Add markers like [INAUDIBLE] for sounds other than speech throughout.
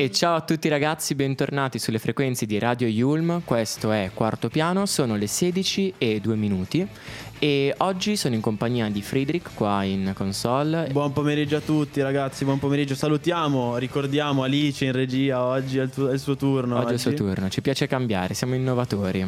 E ciao a tutti ragazzi, bentornati sulle frequenze di Radio Yulm, questo è Quarto Piano, sono le 16 e 2 minuti e oggi sono in compagnia di Friedrich qua in console. Buon pomeriggio a tutti ragazzi, buon pomeriggio. Salutiamo, ricordiamo Alice in regia, oggi è il, tuo, è il suo turno. Oggi, oggi è il suo turno, ci piace cambiare, siamo innovatori.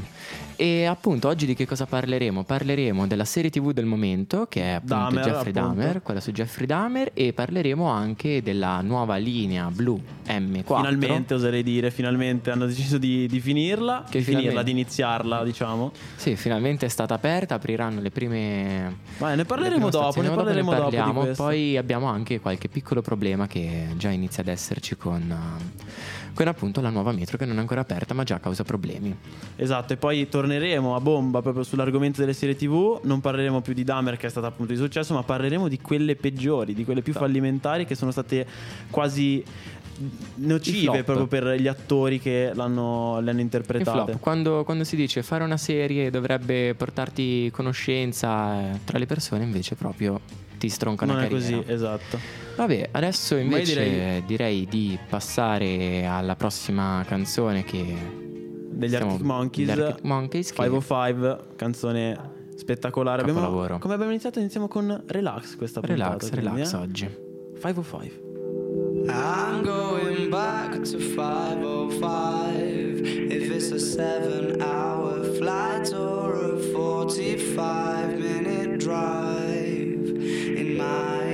E appunto oggi di che cosa parleremo? Parleremo della serie tv del momento che è appunto Dahmer, Jeffrey appunto. Dahmer, quella su Jeffrey Dahmer e parleremo anche della nuova linea blu M4. Finalmente oserei dire, finalmente hanno deciso di, di finirla, che finirla, di iniziarla diciamo. Sì, finalmente è stata aperta, apriranno le prime. Vai, ne parleremo dopo. Ne parleremo dopo. Ne parliamo. Dopo Poi abbiamo anche qualche piccolo problema che già inizia ad esserci con. Con appunto la nuova metro che non è ancora aperta ma già causa problemi. Esatto, e poi torneremo a bomba proprio sull'argomento delle serie TV. Non parleremo più di Dahmer che è stata appunto di successo, ma parleremo di quelle peggiori, di quelle più esatto. fallimentari che sono state quasi nocive proprio per gli attori che l'hanno, le hanno interpretate. Quando, quando, si dice fare una serie dovrebbe portarti conoscenza eh, tra le persone, invece proprio ti stronca non una carriera. Non è così, esatto. Vabbè, adesso invece direi... direi... di passare alla prossima canzone che... Degli Arctic Monkeys, Arctic Monkeys che... 505, canzone spettacolare. Abbiamo, come abbiamo iniziato? Iniziamo con Relax questa relax, puntata. Relax, relax eh? oggi. 505. I'm going back to 505 If it's a seven hour flight or a 45 minute drive In my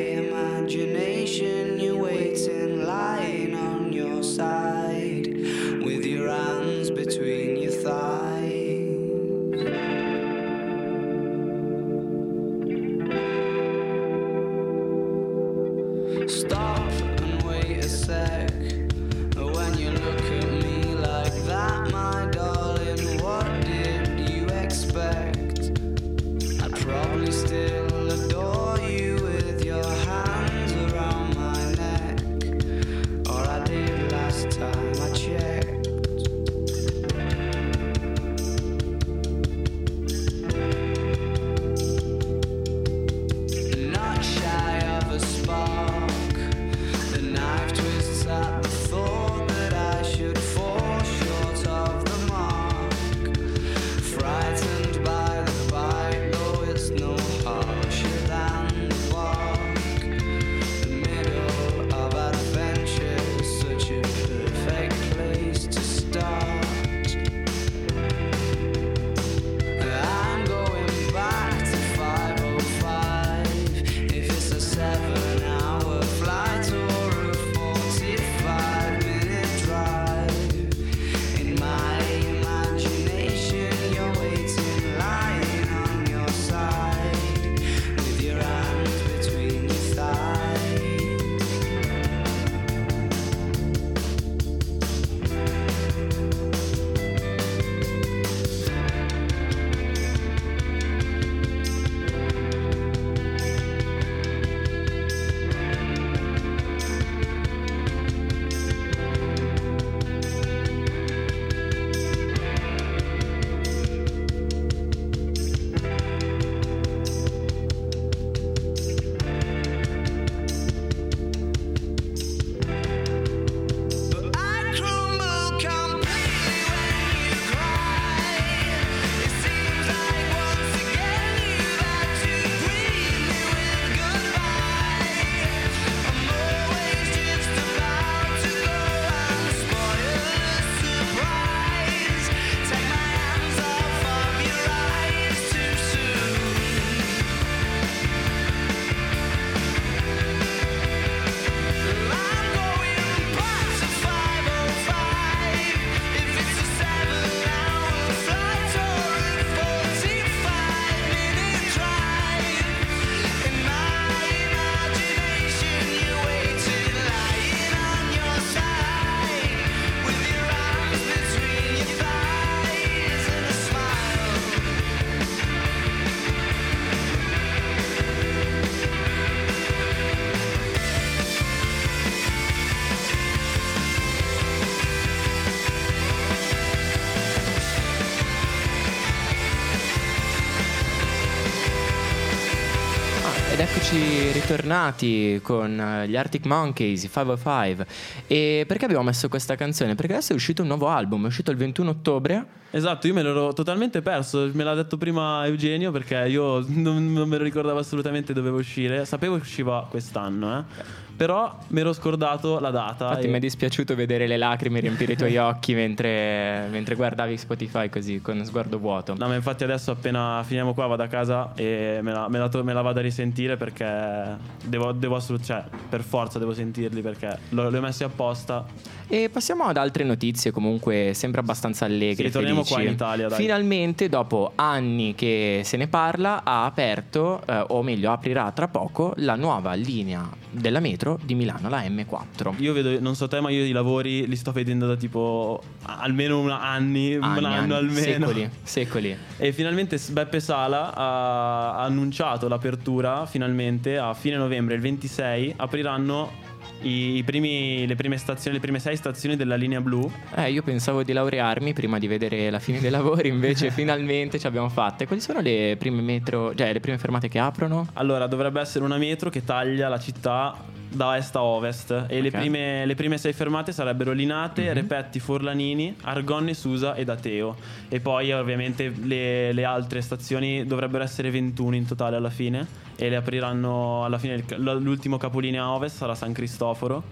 ritornati con eh, gli Arctic Monkeys, i 505. E perché abbiamo messo questa canzone? Perché adesso è uscito un nuovo album, è uscito il 21 ottobre. Esatto, io me l'ero totalmente perso, me l'ha detto prima Eugenio perché io non, non me lo ricordavo assolutamente dove uscire, sapevo che usciva quest'anno, eh. Però mi ero scordato la data. Infatti e... mi è dispiaciuto vedere le lacrime riempire i tuoi occhi mentre, mentre, guardavi Spotify così con sguardo vuoto. No, ma infatti adesso appena finiamo qua vado a casa e me la, me la, me la vado a risentire perché devo, devo assolutamente, cioè per forza devo sentirli perché li ho messi apposta. E passiamo ad altre notizie comunque sempre abbastanza allegre. Sì, torniamo qua in Italia. Dai. Finalmente dopo anni che se ne parla ha aperto, eh, o meglio aprirà tra poco, la nuova linea della metro di Milano, la M4. Io vedo, non so te, ma io i lavori li sto vedendo da tipo almeno una, anni, anni, un anno anni, almeno. Secoli, secoli. E finalmente Beppe Sala ha annunciato l'apertura, finalmente a fine novembre, il 26, apriranno i primi, le prime stazioni, le prime sei stazioni della linea blu. Eh, io pensavo di laurearmi prima di vedere la fine dei lavori, invece [LAUGHS] finalmente ci abbiamo fatte. Quali sono le prime metro, cioè le prime fermate che aprono? Allora, dovrebbe essere una metro che taglia la città da est a ovest e okay. le, prime, le, prime, sei fermate sarebbero Linate, mm-hmm. Repetti, Forlanini, Argonne, Susa ed Ateo e poi ovviamente le, le, altre stazioni dovrebbero essere 21 in totale alla fine e le apriranno alla fine l'ultimo capolinea a ovest sarà San Cristoforo.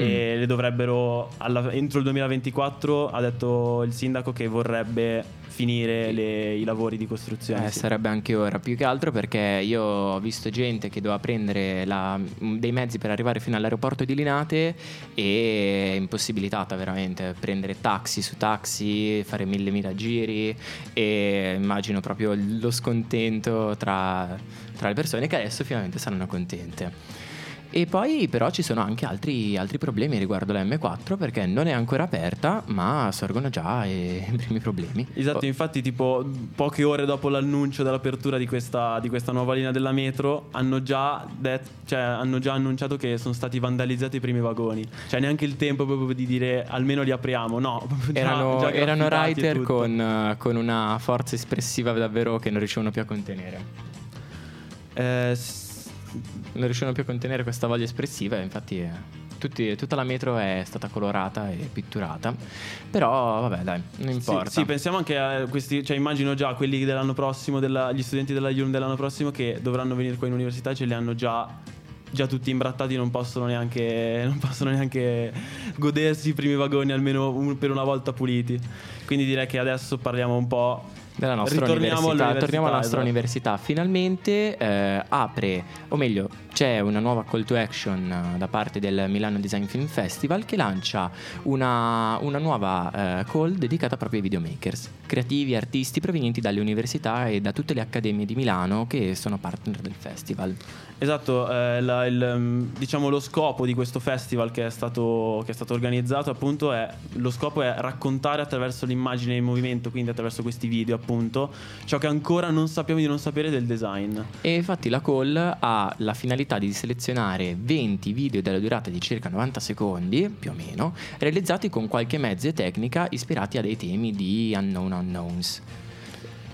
E le dovrebbero alla, entro il 2024 ha detto il sindaco che vorrebbe finire le, i lavori di costruzione. Eh, sì. Sarebbe anche ora, più che altro perché io ho visto gente che doveva prendere la, dei mezzi per arrivare fino all'aeroporto di Linate e è impossibilitata veramente prendere taxi su taxi, fare mille mila giri e immagino proprio lo scontento tra, tra le persone che adesso finalmente saranno contente. E poi però ci sono anche altri, altri, problemi riguardo la M4 perché non è ancora aperta ma sorgono già [LAUGHS] i primi problemi. Esatto, oh. infatti tipo poche ore dopo l'annuncio dell'apertura di questa, di questa nuova linea della metro hanno già, det- cioè, hanno già, annunciato che sono stati vandalizzati i primi vagoni. Cioè neanche il tempo proprio di dire almeno li apriamo, no. [LAUGHS] Già, erano, già erano writer con, con, una forza espressiva davvero che non riuscivano più a contenere. Eh, non riuscivano più a contenere questa voglia espressiva infatti eh, tutti, tutta la metro è stata colorata e pitturata. Però vabbè dai non importa. sì, sì pensiamo anche a questi cioè immagino già quelli dell'anno prossimo della, gli studenti della IUM dell'anno prossimo che dovranno venire qua in università ce li hanno già già tutti imbrattati non possono neanche, non possono neanche godersi i primi vagoni almeno un, per una volta puliti. Quindi direi che adesso parliamo un po' della nostra università. Torniamo alla nostra esatto. università. Finalmente eh, apre, o meglio, c'è una nuova call to action eh, da parte del Milano Design Film Festival che lancia una, una nuova eh, call dedicata proprio ai videomakers, creativi, artisti provenienti dalle università e da tutte le accademie di Milano che sono partner del festival. Esatto, eh, la, il, mm, diciamo lo scopo di questo festival che è, stato, che è stato organizzato appunto è, lo scopo è raccontare attraverso l'immagine in movimento, quindi attraverso questi video appunto, ciò che ancora non sappiamo di non sapere del design. E infatti la call ha la finalità di selezionare 20 video della durata di circa 90 secondi, più o meno, realizzati con qualche mezzo e tecnica ispirati a dei temi di unknown unknowns.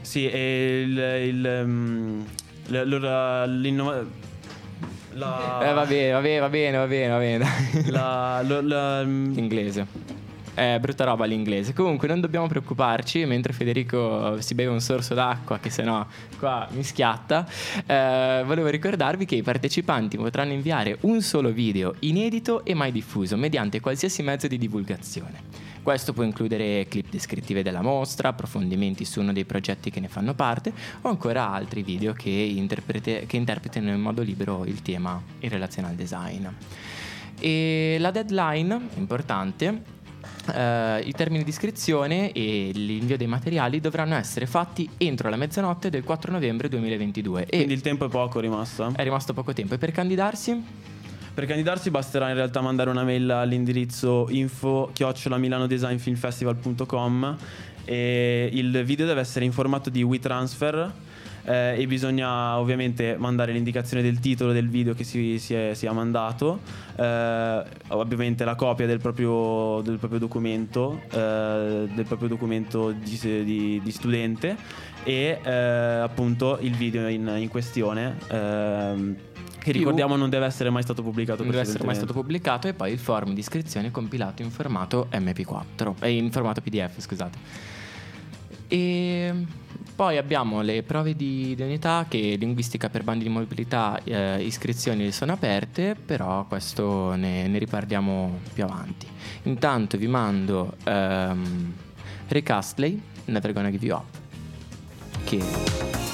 Sì, e il, il, um, l'innovazione la... Eh, va bene, va bene, va bene, va bene, va bene. La, la, la... [LAUGHS] Inglese. È brutta roba l'inglese. Comunque non dobbiamo preoccuparci mentre Federico si beve un sorso d'acqua che sennò qua mi schiatta. Eh, volevo ricordarvi che i partecipanti potranno inviare un solo video inedito e mai diffuso mediante qualsiasi mezzo di divulgazione. Questo può includere clip descrittive della mostra, approfondimenti su uno dei progetti che ne fanno parte o ancora altri video che, che interpretino in modo libero il tema in relazione al design. E la deadline, importante, Uh, I termini di iscrizione e l'invio dei materiali dovranno essere fatti entro la mezzanotte del 4 novembre 2022. Quindi il tempo è poco rimasto? È rimasto poco tempo. E per candidarsi? Per candidarsi basterà in realtà mandare una mail all'indirizzo info milanodesignfilmfestival.com e il video deve essere in formato di WeTransfer eh, e bisogna ovviamente mandare l'indicazione del titolo del video che si, si, è, si mandato, eh, ovviamente la copia del proprio, del proprio documento, eh, del proprio documento di, di, di studente e eh, appunto il video in, in questione ehm, Che ricordiamo non deve essere mai stato pubblicato. Non deve essere mai stato pubblicato e poi il form di iscrizione compilato in formato MP4, eh, in formato PDF, scusate. E poi abbiamo le prove di idoneità che linguistica per bandi di mobilità, eh, iscrizioni sono aperte, però questo ne, ne, riparliamo più avanti. Intanto vi mando um, Rick Astley, Never Gonna Give You Up, che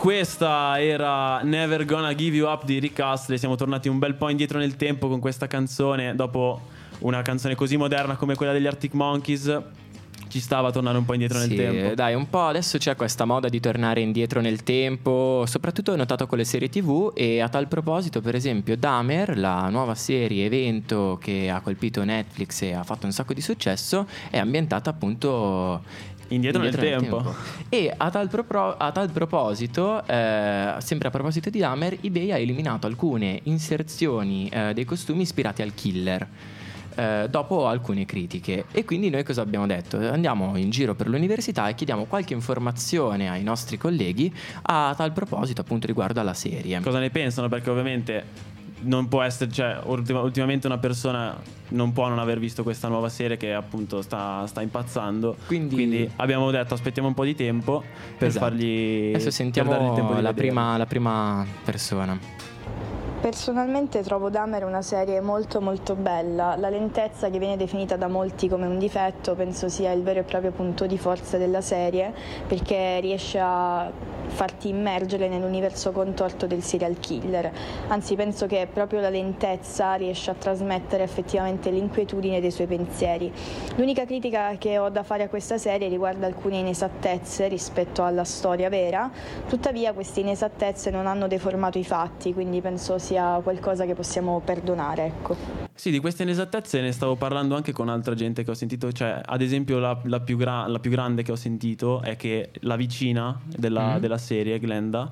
questa era Never Gonna Give You Up di Rick Astley. Siamo tornati un bel po' indietro nel tempo con questa canzone. Dopo una canzone così moderna come quella degli Arctic Monkeys, ci stava tornare un po' indietro sì, nel tempo. Dai, un po' adesso c'è questa moda di tornare indietro nel tempo, soprattutto ho notato con le serie TV e a tal proposito, per esempio, Dahmer, la nuova serie evento che ha colpito Netflix e ha fatto un sacco di successo, è ambientata appunto Indietro, Indietro nel, nel tempo. tempo. E a tal, pro- a tal proposito, eh, sempre a proposito di Hammer, eBay ha eliminato alcune inserzioni eh, dei costumi ispirati al killer. Eh, dopo alcune critiche e quindi noi cosa abbiamo detto? Andiamo in giro per l'università e chiediamo qualche informazione ai nostri colleghi a tal proposito appunto riguardo alla serie. Cosa ne pensano? Perché ovviamente non può essere, cioè, ultimamente una persona non può non aver visto questa nuova serie che appunto sta, sta impazzando. Quindi, Quindi, abbiamo detto aspettiamo un po' di tempo per esatto. fargli. Adesso sentiamo la prima, la prima persona. Personalmente trovo Dahmer una serie molto molto bella, la lentezza che viene definita da molti come un difetto penso sia il vero e proprio punto di forza della serie perché riesce a farti immergere nell'universo contorto del serial killer. Anzi, penso che proprio la lentezza riesce a trasmettere effettivamente l'inquietudine dei suoi pensieri. L'unica critica che ho da fare a questa serie riguarda alcune inesattezze rispetto alla storia vera, tuttavia queste inesattezze non hanno deformato i fatti, quindi penso sia qualcosa che possiamo perdonare. Ecco. Sì, di queste inesattezze ne stavo parlando anche con altra gente che ho sentito, cioè ad esempio la, la, più, gra- la più, grande che ho sentito è che la vicina della, mm. della serie, Glenda,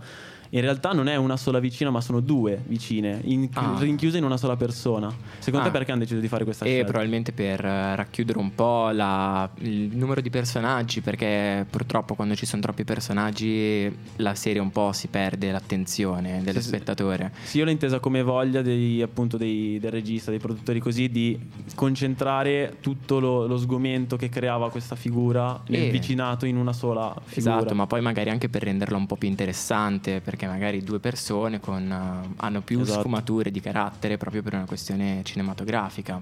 in realtà non è una sola vicina, ma sono due vicine, in, ah. rinchiuse in una sola persona. Secondo ah. te perché hanno deciso di fare questa e scelta? probabilmente per eh, racchiudere un po' la, il numero di personaggi, perché purtroppo quando ci sono troppi personaggi la serie un po' si perde l'attenzione dello sì, spettatore. Sì, io l'ho intesa come voglia dei, appunto dei, del regista, dei produttori così, di concentrare tutto lo, lo sgomento che creava questa figura nel e... vicinato in una sola figura. Esatto, ma poi magari anche per renderla un po' più interessante, perché magari due persone con, uh, hanno più esatto. sfumature di carattere proprio per una questione cinematografica.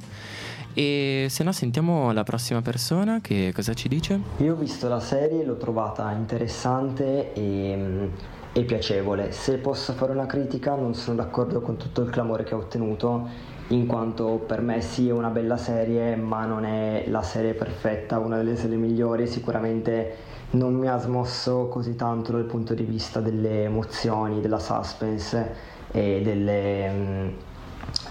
E se no sentiamo la prossima persona che cosa ci dice? Io ho visto la serie, l'ho trovata interessante e, e piacevole. Se posso fare una critica non sono d'accordo con tutto il clamore che ha ottenuto in quanto per me sì è una bella serie ma non è la serie perfetta, una delle serie migliori sicuramente non mi ha smosso così tanto dal punto di vista delle emozioni, della suspense e delle, mm,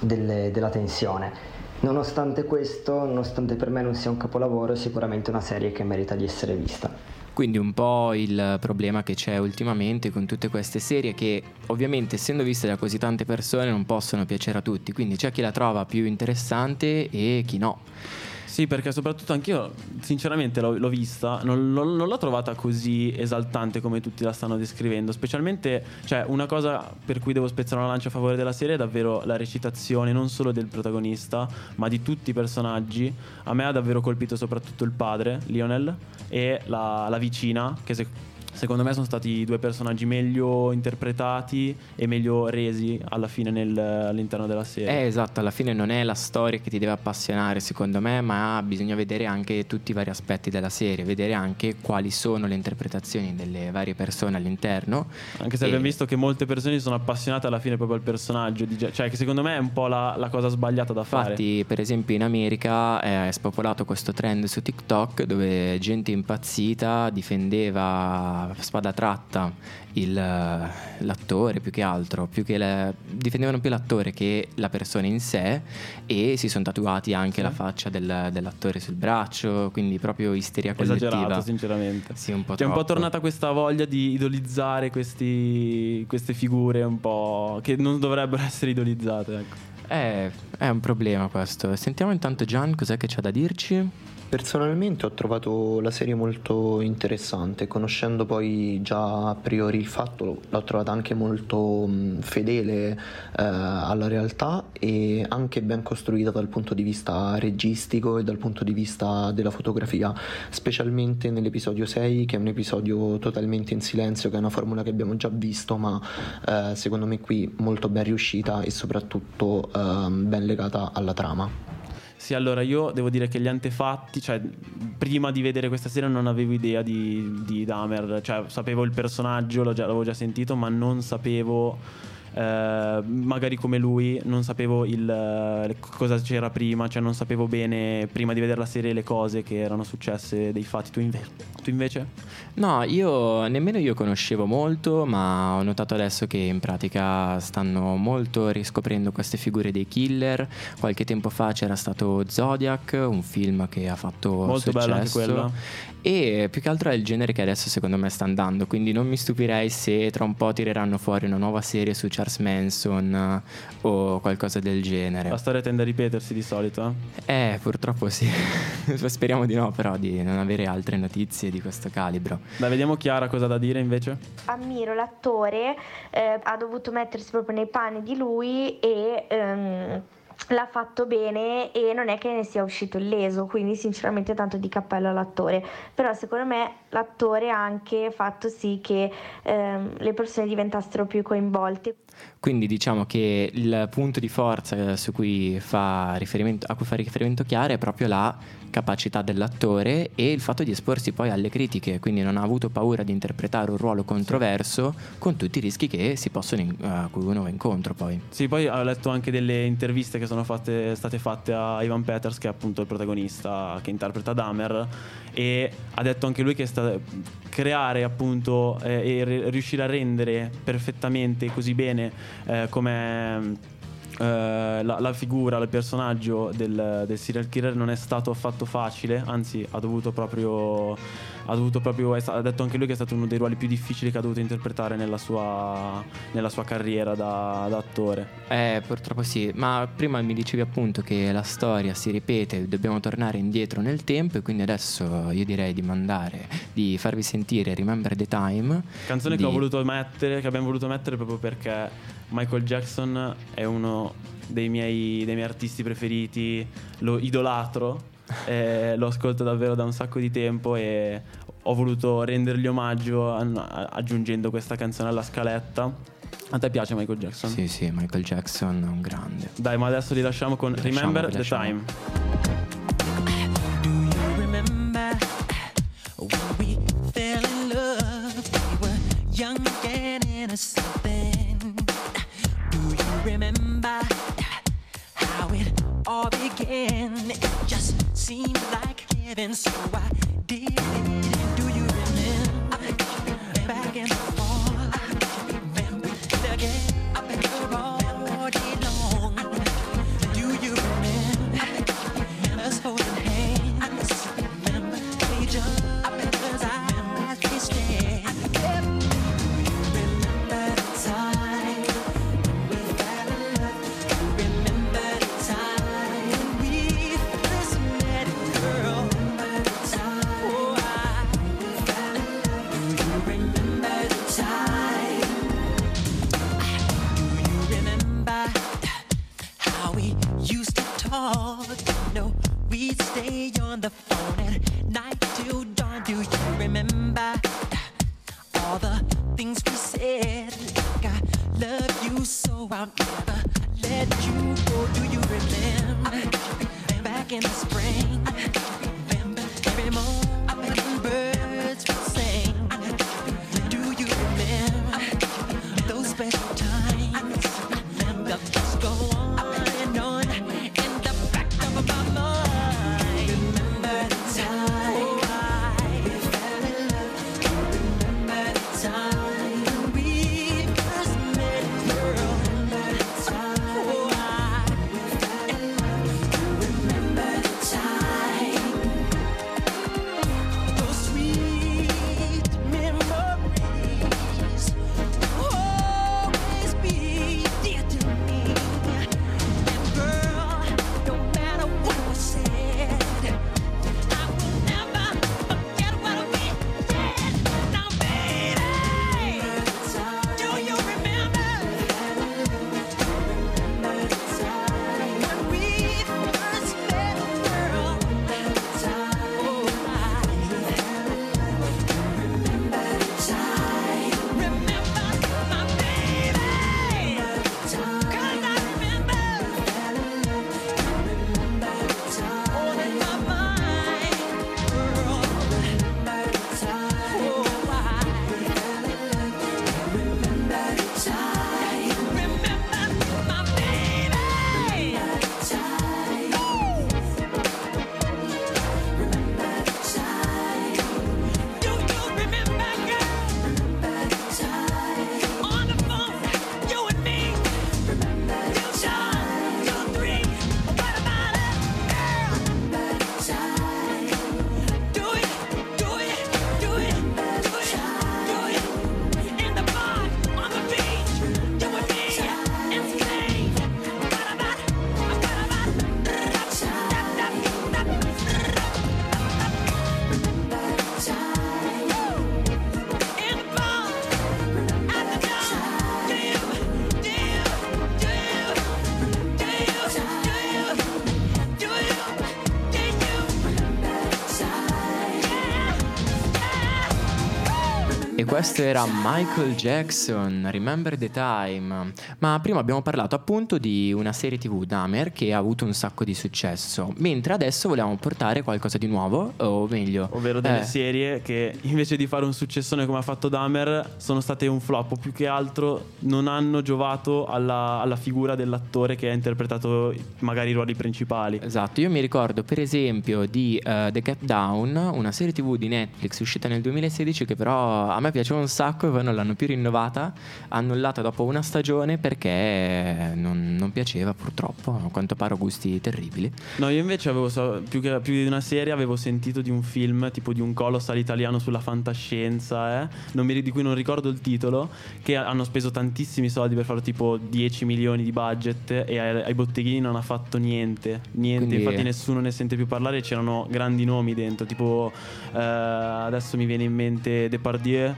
delle, della tensione. Nonostante questo, nonostante per me non sia un capolavoro, è sicuramente una serie che merita di essere vista. Quindi un po' il problema che c'è ultimamente con tutte queste serie che ovviamente essendo viste da così tante persone non possono piacere a tutti, quindi c'è chi la trova più interessante e chi no. Sì, perché soprattutto anch'io, sinceramente, l'ho, l'ho vista, non, non, non, l'ho trovata così esaltante come tutti la stanno descrivendo. Specialmente, cioè, una cosa per cui devo spezzare una lancia a favore della serie è davvero la recitazione, non solo del protagonista, ma di tutti i personaggi. A me ha davvero colpito soprattutto il padre, Lionel, e la, la vicina, che se, secondo me sono stati i due personaggi meglio interpretati e meglio resi alla fine nel, all'interno della serie. Eh, esatto, alla fine non è la storia che ti deve appassionare secondo me, ma bisogna vedere anche tutti i vari aspetti della serie, vedere anche quali sono le interpretazioni delle varie persone all'interno. Anche se e... abbiamo visto che molte persone sono appassionate alla fine proprio al personaggio, di... cioè che secondo me è un po' la, la cosa sbagliata da fare. Infatti, per esempio in America è spopolato questo trend su TikTok dove gente impazzita difendeva spada tratta il, l'attore più che altro, più che le, difendevano più l'attore che la persona in sé e si sono tatuati anche sì. la faccia del, dell'attore sul braccio, quindi proprio isteria collettiva. Esagerato sinceramente. Sì, un po' C'è un po' tornata questa voglia di idolizzare questi, queste figure un po' che non dovrebbero essere idolizzate. Ecco. È, è un problema questo. Sentiamo intanto Gian cos'è che c'ha da dirci. Personalmente ho trovato la serie molto interessante, conoscendo poi già a priori il fatto, l'ho trovata anche molto fedele eh, alla realtà e anche ben costruita dal punto di vista registico e dal punto di vista della fotografia, specialmente nell'episodio 6 che è un episodio totalmente in silenzio, che è una formula che abbiamo già visto, ma eh, secondo me qui molto ben riuscita e soprattutto eh, ben legata alla trama. Sì, allora io devo dire che gli antefatti, cioè prima di vedere questa serie non avevo idea di, di Dahmer, cioè sapevo il personaggio, l'avevo già sentito, ma non sapevo eh, magari come lui non sapevo il, eh, cosa c'era prima, cioè non sapevo bene prima di vedere la serie le cose che erano successe dei fatti. Tu, inve- tu invece? No, io nemmeno io conoscevo molto, ma ho notato adesso che in pratica stanno molto riscoprendo queste figure dei killer. Qualche tempo fa c'era stato Zodiac, un film che ha fatto molto successo. bello anche quello. E più che altro è il genere che adesso secondo me sta andando, quindi non mi stupirei se tra un po' tireranno fuori una nuova serie su Charles Manson uh, o qualcosa del genere. La storia tende a ripetersi di solito? Eh, eh purtroppo sì. [LAUGHS] Speriamo di no, però di non avere altre notizie di questo calibro. Dai, vediamo Chiara cosa ha da dire invece. Ammiro l'attore, eh, ha dovuto mettersi proprio nei panni di lui e... Um l'ha fatto bene e non è che ne sia uscito illeso, quindi sinceramente tanto di cappello all'attore, però secondo me l'attore ha anche fatto sì che ehm, le persone diventassero più coinvolte. Quindi diciamo che il punto di forza su cui a cui fa riferimento Chiara è proprio la capacità dell'attore e il fatto di esporsi poi alle critiche, quindi non ha avuto paura di interpretare un ruolo controverso con tutti i rischi che si possono in, a cui uno va incontro poi. Sì, poi ho letto anche delle interviste che sono fatte, state fatte a Ivan Peters, che è appunto il protagonista che interpreta Dahmer, e ha detto anche lui che sta creare appunto eh, e riuscire a rendere perfettamente così bene eh, come eh, la, la, figura, il personaggio del, del, serial killer non è stato affatto facile, anzi ha dovuto proprio, ha dovuto proprio, ha detto anche lui che è stato uno dei ruoli più difficili che ha dovuto interpretare nella sua, nella sua carriera da, da, attore. Eh, purtroppo sì, ma prima mi dicevi appunto che la storia si ripete, dobbiamo tornare indietro nel tempo e quindi adesso io direi di mandare, di farvi sentire Remember the Time. Canzone di... che ho voluto mettere, che abbiamo voluto mettere proprio perché Michael Jackson è uno dei miei, dei miei artisti preferiti, lo idolatro, eh, [LAUGHS] lo ascolto davvero da un sacco di tempo e ho voluto rendergli omaggio aggiungendo questa canzone alla scaletta. A te piace Michael Jackson? Sì, sì, Michael Jackson è un grande. Dai, ma adesso li lasciamo con lasciamo, Remember the Time. Do you remember when we fell in love? We were young and innocent. Remember how it all began. It just seemed like heaven, so I did it. Do you remember back in the fall? Remember again? Questo era Michael Jackson, Remember the Time. Ma prima abbiamo parlato appunto di una serie TV Dahmer che ha avuto un sacco di successo, mentre adesso vogliamo portare qualcosa di nuovo, o meglio, ovvero delle eh, serie che invece di fare un successone come ha fatto Dahmer sono state un flop, o più che altro non hanno giovato alla, alla figura dell'attore che ha interpretato magari i ruoli principali. Esatto, io mi ricordo per esempio di uh, The Get Down, una serie TV di Netflix uscita nel 2016 che però a me piaceva un sacco e poi non l'hanno più rinnovata, annullata dopo una stagione perché non, non piaceva purtroppo, a quanto pare gusti terribili. No, io invece avevo, più, che, più di una serie, avevo sentito di un film tipo di un colossal italiano sulla fantascienza, eh? mi, di cui non ricordo il titolo, che hanno speso tantissimi soldi per fare tipo 10 milioni di budget e ai, ai botteghini non ha fatto niente, niente, Quindi... infatti nessuno ne sente più parlare, c'erano grandi nomi dentro, tipo eh, adesso mi viene in mente Depardieu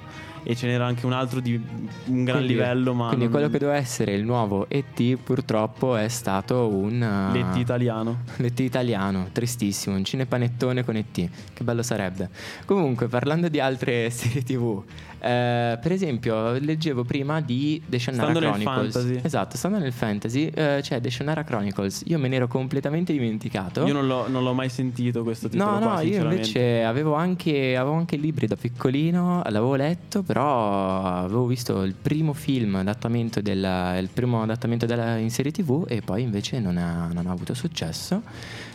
e ce n'era anche un altro di un gran quindi, livello. Ma quindi non... quello che doveva essere il nuovo ET purtroppo è stato un... Uh, L'ET italiano. [LAUGHS] L'ET italiano, tristissimo, un cinepanettone con ET, che bello sarebbe. Comunque, parlando di altre [LAUGHS] serie tv, eh, per esempio, leggevo prima di The Shannara stando Chronicles. Nel fantasy. Esatto, stando nel fantasy, eh, c'è The Shannara Chronicles. Io me ne ero completamente dimenticato. Io non l'ho, non l'ho mai sentito questo titolo. No, qua, no, io invece avevo anche, avevo anche libri da piccolino, l'avevo letto, però avevo visto il primo film adattamento della, il primo adattamento della, in serie tv e poi invece non ha, non ha avuto successo.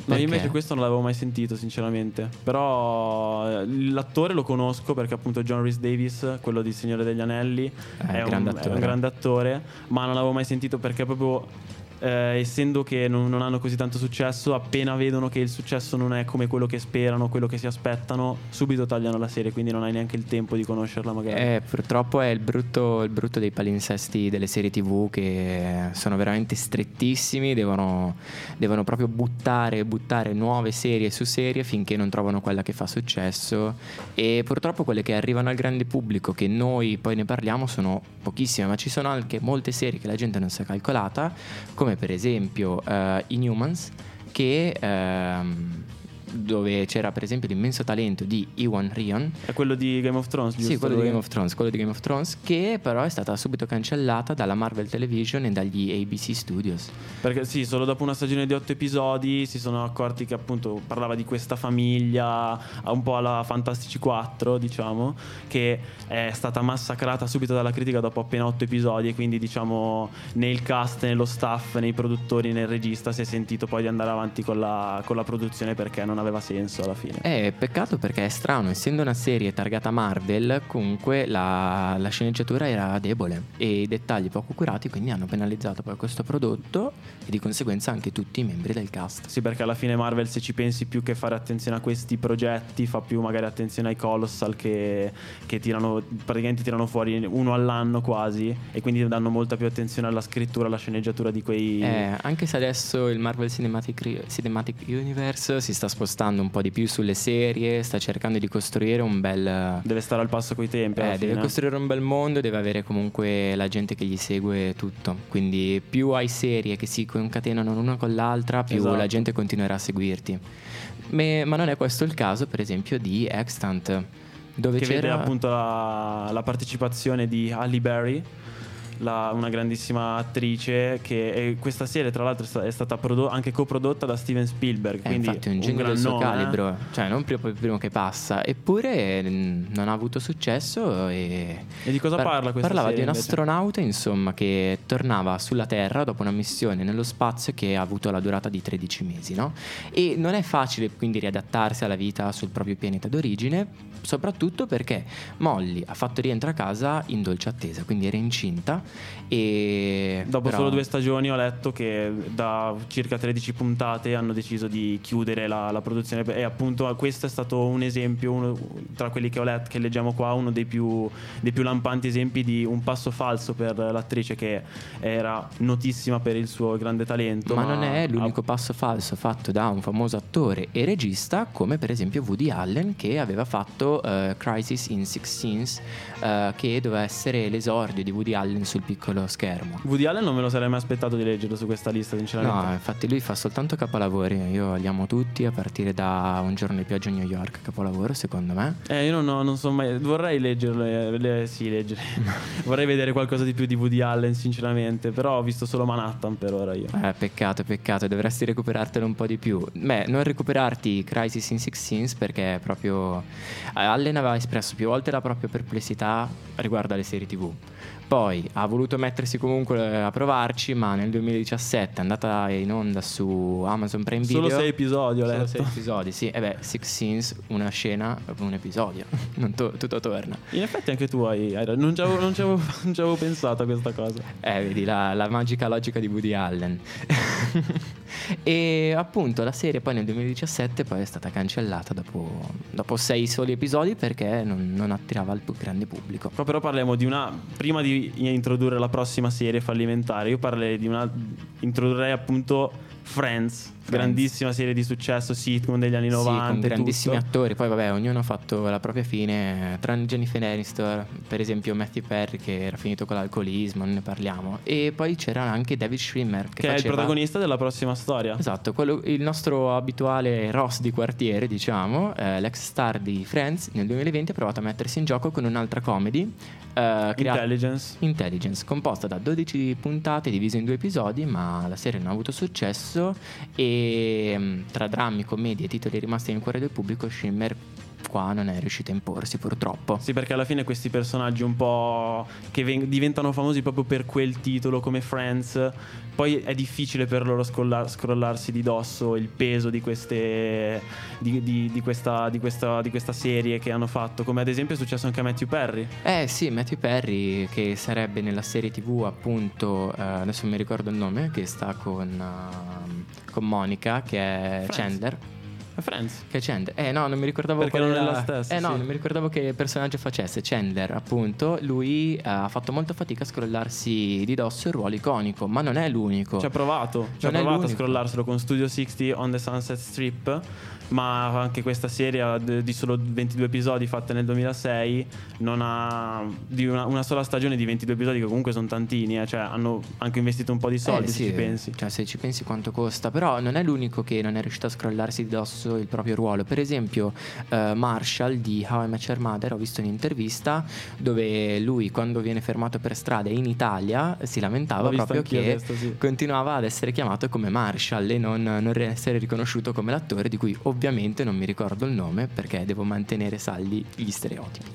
No, io invece questo non l'avevo mai sentito, sinceramente. Però eh, l'attore lo conosco perché appunto John Rhys Davis, quello di Signore degli Anelli, eh, è, un, è un grande attore, ma non l'avevo mai sentito perché proprio eh, essendo che non, non, hanno così tanto successo, appena vedono che il successo non è come quello che sperano, quello che si aspettano, subito tagliano la serie, quindi non hai neanche il tempo di conoscerla magari. Eh, purtroppo è il brutto, il brutto dei palinsesti delle serie tv che sono veramente strettissimi, devono, devono proprio buttare, buttare nuove serie su serie finché non trovano quella che fa successo e purtroppo quelle che arrivano al grande pubblico, che noi poi ne parliamo, sono pochissime, ma ci sono anche molte serie che la gente non si è calcolata, come come per esempio uh, Inhumans che uh, dove c'era per esempio l'immenso talento di Iwan Rion. È quello di Game of Thrones, giusto? Sì, quello di Game of Thrones, quello di Game of Thrones, che però è stata subito cancellata dalla Marvel Television e dagli ABC Studios. Perché sì, solo dopo una stagione di otto episodi si sono accorti che appunto parlava di questa famiglia, un po' alla Fantastici 4, diciamo, che è stata massacrata subito dalla critica dopo appena otto episodi e quindi diciamo nel cast, nello staff, nei produttori, nel regista si è sentito poi di andare avanti con la, con la produzione perché non aveva senso alla fine. Eh, peccato perché è strano, essendo una serie targata Marvel, comunque la, la sceneggiatura era debole e i dettagli poco curati, quindi hanno penalizzato poi questo prodotto e di conseguenza anche tutti i membri del cast. Sì, perché alla fine Marvel se ci pensi più che fare attenzione a questi progetti, fa più magari attenzione ai Colossal che, che tirano, praticamente tirano fuori uno all'anno quasi e quindi danno molta più attenzione alla scrittura, alla sceneggiatura di quei... Eh, anche se adesso il Marvel Cinematic, Cinematic Universe si sta spostando spostando un po' di più sulle serie, sta cercando di costruire un bel... Deve stare al passo coi tempi. Eh, deve costruire un bel mondo, deve avere comunque la gente che gli segue tutto. Quindi più hai serie che si concatenano l'una con l'altra, più esatto. la gente continuerà a seguirti. Me, ma non è questo il caso, per esempio, di Extant. Dove che c'era... vede appunto la, la partecipazione di Halle Berry la, una grandissima attrice che questa serie tra l'altro è stata prodo- anche coprodotta da Steven Spielberg eh, quindi infatti un genio del suo calibro eh? cioè non proprio il primo che passa eppure non ha avuto successo e, e di cosa par- parla questa parlava serie di un invece? astronauta insomma che tornava sulla Terra dopo una missione nello spazio che ha avuto la durata di 13 mesi no? e non è facile quindi riadattarsi alla vita sul proprio pianeta d'origine soprattutto perché Molly ha fatto rientro a casa in dolce attesa quindi era incinta e dopo però... solo due stagioni ho letto che da circa 13 puntate hanno deciso di chiudere la, la produzione. E appunto questo è stato un esempio uno, tra quelli che ho letto che leggiamo qua uno dei più, dei più lampanti esempi di un passo falso per l'attrice che era notissima per il suo grande talento. Ma, ma non è l'unico ha... passo falso fatto da un famoso attore e regista come per esempio Woody Allen che aveva fatto uh, Crisis in Six Scenes uh, che doveva essere l'esordio di Woody Allen sul sul piccolo schermo. Woody Allen non me lo sarei mai aspettato di leggerlo su questa lista, sinceramente. No, infatti lui fa soltanto capolavori, io li amo tutti a partire da Un giorno di pioggia a New York, capolavoro secondo me. Eh, io non, ho, non so mai, vorrei leggerlo, le, sì, leggere. [LAUGHS] vorrei vedere qualcosa di più di Woody Allen, sinceramente, però ho visto solo Manhattan per ora io. Eh, peccato, peccato, dovresti recuperartelo un po' di più. Beh, non recuperarti Crisis in Six Scenes perché proprio eh, Allen aveva espresso più volte la propria perplessità riguardo alle serie TV. Poi ha voluto mettersi comunque a provarci, ma nel 2017 è andata in onda su Amazon Prime Video. Solo sei episodi, ho Solo letto. sei episodi, sì. E beh, Six Scenes, una scena, un episodio. [LAUGHS] to- tutto torna. In effetti anche tu hai... [LAUGHS] non ci avevo pensato a questa cosa. Eh, vedi, la, la magica logica di Woody Allen. [LAUGHS] e appunto la serie poi nel 2017 poi è stata cancellata dopo, dopo sei soli episodi perché non, non attirava il più grande pubblico. Qua però parliamo di una... Prima di introdurre la prossima serie fallimentare, io parlerei di una... Introdurrei appunto Friends, grandissima serie di successo, sitcom degli anni 90. Sì, con grandissimi tutto. attori. Poi, vabbè, ognuno ha fatto la propria fine. Tranne Jennifer Aniston, per esempio, Matthew Perry, che era finito con l'alcolismo, non ne parliamo. E poi c'era anche David Schwimmer, che, Che, è il faceva- protagonista della prossima storia. Esatto, quello- il nostro abituale Ross di quartiere, diciamo, eh, l'ex star di Friends, nel 2020 ha provato a mettersi in gioco con un'altra comedy. eh, crea- Intelligence. Intelligence, composta da 12 puntate divise in due episodi, ma la serie non ha avuto successo e mh, tra drammi, commedie e titoli rimasti nel cuore del pubblico, Shimmer qua non è riuscito a imporsi purtroppo. Sì, perché alla fine questi personaggi un po' che ven- diventano famosi proprio per quel titolo come Friends, poi è difficile per loro scolla- scrollarsi di dosso il peso di queste di, di- di questa, di, questa, di questa serie che hanno fatto, come ad esempio è successo anche a Matthew Perry. Eh sì, Matthew Perry che sarebbe nella serie tv appunto, eh, adesso non mi ricordo il nome, che sta con, ehm, con Monica che è Friends. Chandler. A Friends. Che è Chandler? Eh no, non mi ricordavo Perché non è era- la stessa, Eh no, sì. non mi ricordavo che personaggio facesse. Chandler, appunto, lui eh, ha fatto molta fatica a scrollarsi di dosso il ruolo iconico, ma non è l'unico. Ci ha provato, ci ha è provato a l'unico. scrollarselo con Studio 60 on the Sunset Strip, ma anche questa serie di solo 22 episodi fatta nel 2006 non ha di una, una sola stagione di 22 episodi che comunque sono tantini, eh, cioè hanno anche investito un po' di soldi Eh, se sì, ci pensi. Cioè, se ci pensi quanto costa. Però non è l'unico che non è riuscito a scrollarsi di dosso il proprio ruolo. Per esempio, eh, Marshall di How I Met Your Mother, ho visto un'intervista dove lui, quando viene fermato per strada in Italia, si lamentava L'ho proprio che questo, sì. continuava ad essere chiamato come Marshall e non, non essere riconosciuto come l'attore, di cui ovviamente non mi ricordo il nome perché devo mantenere saldi gli stereotipi.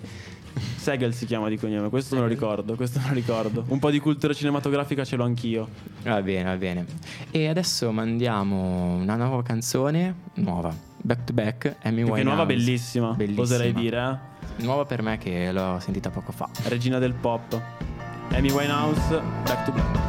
Segel si chiama di cognome, questo me lo ricordo, questo me lo ricordo. Un po' di cultura cinematografica ce l'ho anch'io. Va bene, va bene. E adesso mandiamo una nuova canzone, nuova, back to back, Amy Più che Winehouse. nuova bellissima, Bellissima. oserei dire, eh. Nuova per me che l'ho sentita poco fa. Regina del pop. Amy Winehouse, back to back.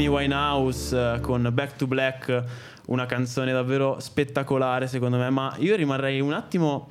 Amy Winehouse eh, con Back to Black, una canzone davvero spettacolare secondo me, ma io rimarrei un attimo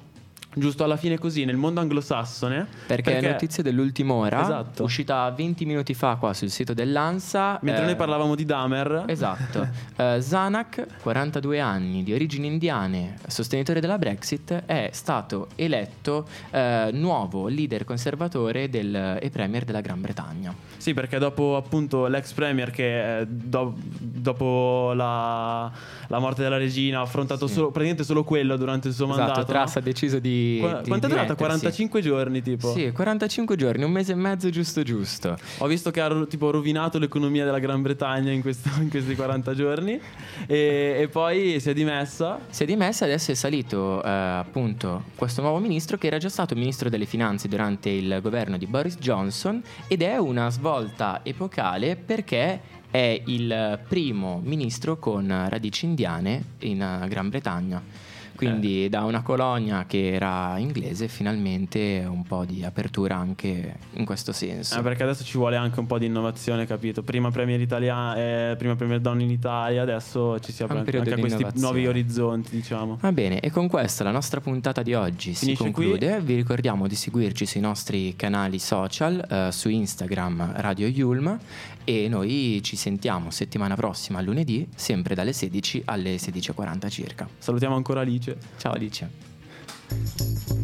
giusto alla fine così nel mondo anglosassone perché, perché... notizie dell'ultima ora esatto. uscita 20 minuti fa qua sul sito dell'ANSA mentre eh... noi parlavamo di Damer esatto [LAUGHS] eh, Zanak 42 anni di origini indiane sostenitore della Brexit è stato eletto eh, nuovo leader conservatore del, e premier della Gran Bretagna sì perché dopo appunto l'ex premier che eh, do, dopo la, la, morte della regina ha affrontato sì. solo, praticamente solo quello durante il suo esatto, mandato Truss ha deciso di Qu- quanto è durata? 45 giorni tipo? Sì, 45 giorni, un mese e mezzo giusto giusto. Ho visto che ha tipo rovinato l'economia della Gran Bretagna in, questo, in questi 40 giorni e, e, poi si è dimessa. Si è dimessa adesso è salito eh, appunto questo nuovo ministro che era già stato ministro delle finanze durante il governo di Boris Johnson ed è una svolta epocale perché è il primo ministro con radici indiane in Gran Bretagna. Quindi eh. da una colonia che era inglese finalmente un po' di apertura anche in questo senso. Eh, perché adesso ci vuole anche un po' di innovazione, capito? Prima Premier Italia, eh, prima Premier Donna in Italia, adesso ci si apre anche a questi nuovi orizzonti, diciamo. Va bene, e con questa la nostra puntata di oggi Finisce si conclude. Qui. Vi ricordiamo di seguirci sui nostri canali social, eh, su Instagram Radio Yulm e noi ci sentiamo settimana prossima lunedì, sempre dalle 16 alle 16.40 circa. Salutiamo ancora Alice. Ciao Alice.